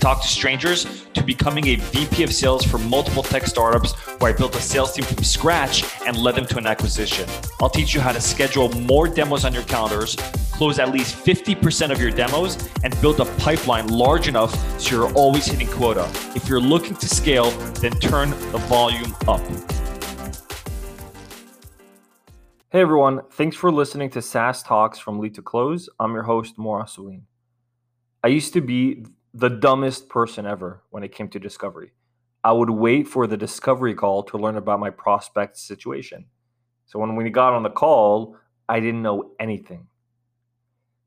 talk to strangers to becoming a VP of sales for multiple tech startups where I built a sales team from scratch and led them to an acquisition. I'll teach you how to schedule more demos on your calendars, close at least 50% of your demos, and build a pipeline large enough so you're always hitting quota. If you're looking to scale, then turn the volume up. Hey everyone, thanks for listening to SaaS Talks from Lead to Close. I'm your host, Mor Asulin. I used to be the dumbest person ever when it came to discovery. I would wait for the discovery call to learn about my prospect's situation. So when we got on the call, I didn't know anything.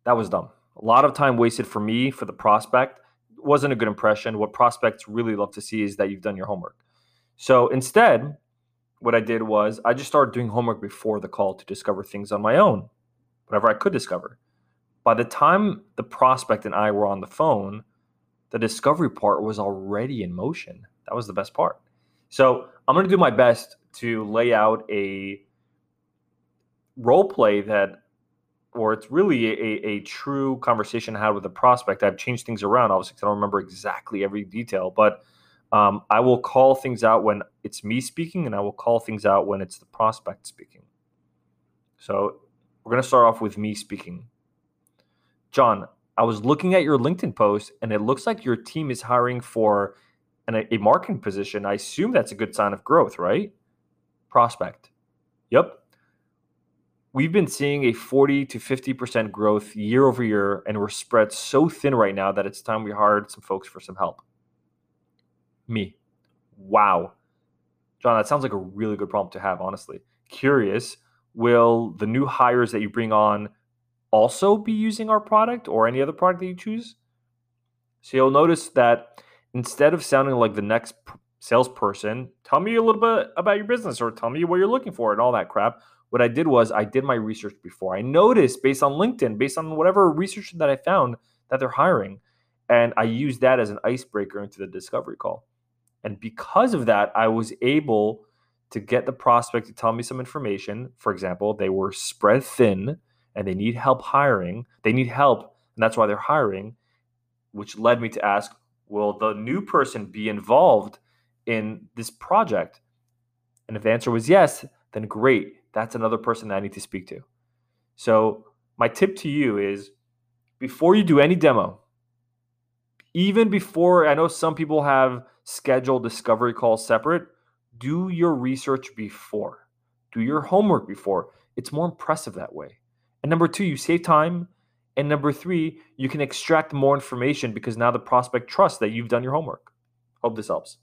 That was dumb. A lot of time wasted for me, for the prospect. It wasn't a good impression. What prospects really love to see is that you've done your homework. So instead, what I did was I just started doing homework before the call to discover things on my own, whatever I could discover. By the time the prospect and I were on the phone, the discovery part was already in motion. That was the best part. So I'm going to do my best to lay out a role play that, or it's really a, a true conversation I had with a prospect. I've changed things around, obviously, because I don't remember exactly every detail, but um, I will call things out when it's me speaking, and I will call things out when it's the prospect speaking. So we're going to start off with me speaking. John, I was looking at your LinkedIn post, and it looks like your team is hiring for an, a marketing position. I assume that's a good sign of growth, right? Prospect. Yep. We've been seeing a 40 to 50% growth year over year, and we're spread so thin right now that it's time we hired some folks for some help. Me. Wow. John, that sounds like a really good problem to have, honestly. Curious, will the new hires that you bring on also be using our product or any other product that you choose? So you'll notice that instead of sounding like the next salesperson, tell me a little bit about your business or tell me what you're looking for and all that crap. What I did was I did my research before. I noticed based on LinkedIn, based on whatever research that I found that they're hiring. And I used that as an icebreaker into the discovery call. And because of that, I was able to get the prospect to tell me some information. For example, they were spread thin and they need help hiring. They need help, and that's why they're hiring, which led me to ask, will the new person be involved in this project? And if the answer was yes, then great. That's another person that I need to speak to. So, my tip to you is before you do any demo, even before I know some people have scheduled discovery calls separate, do your research before. Do your homework before. It's more impressive that way. And number two, you save time. And number three, you can extract more information because now the prospect trusts that you've done your homework. Hope this helps.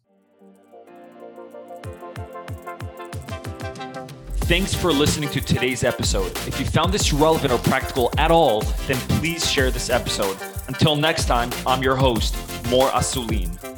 Thanks for listening to today's episode. If you found this relevant or practical at all, then please share this episode. Until next time, I'm your host, Mor Asulin.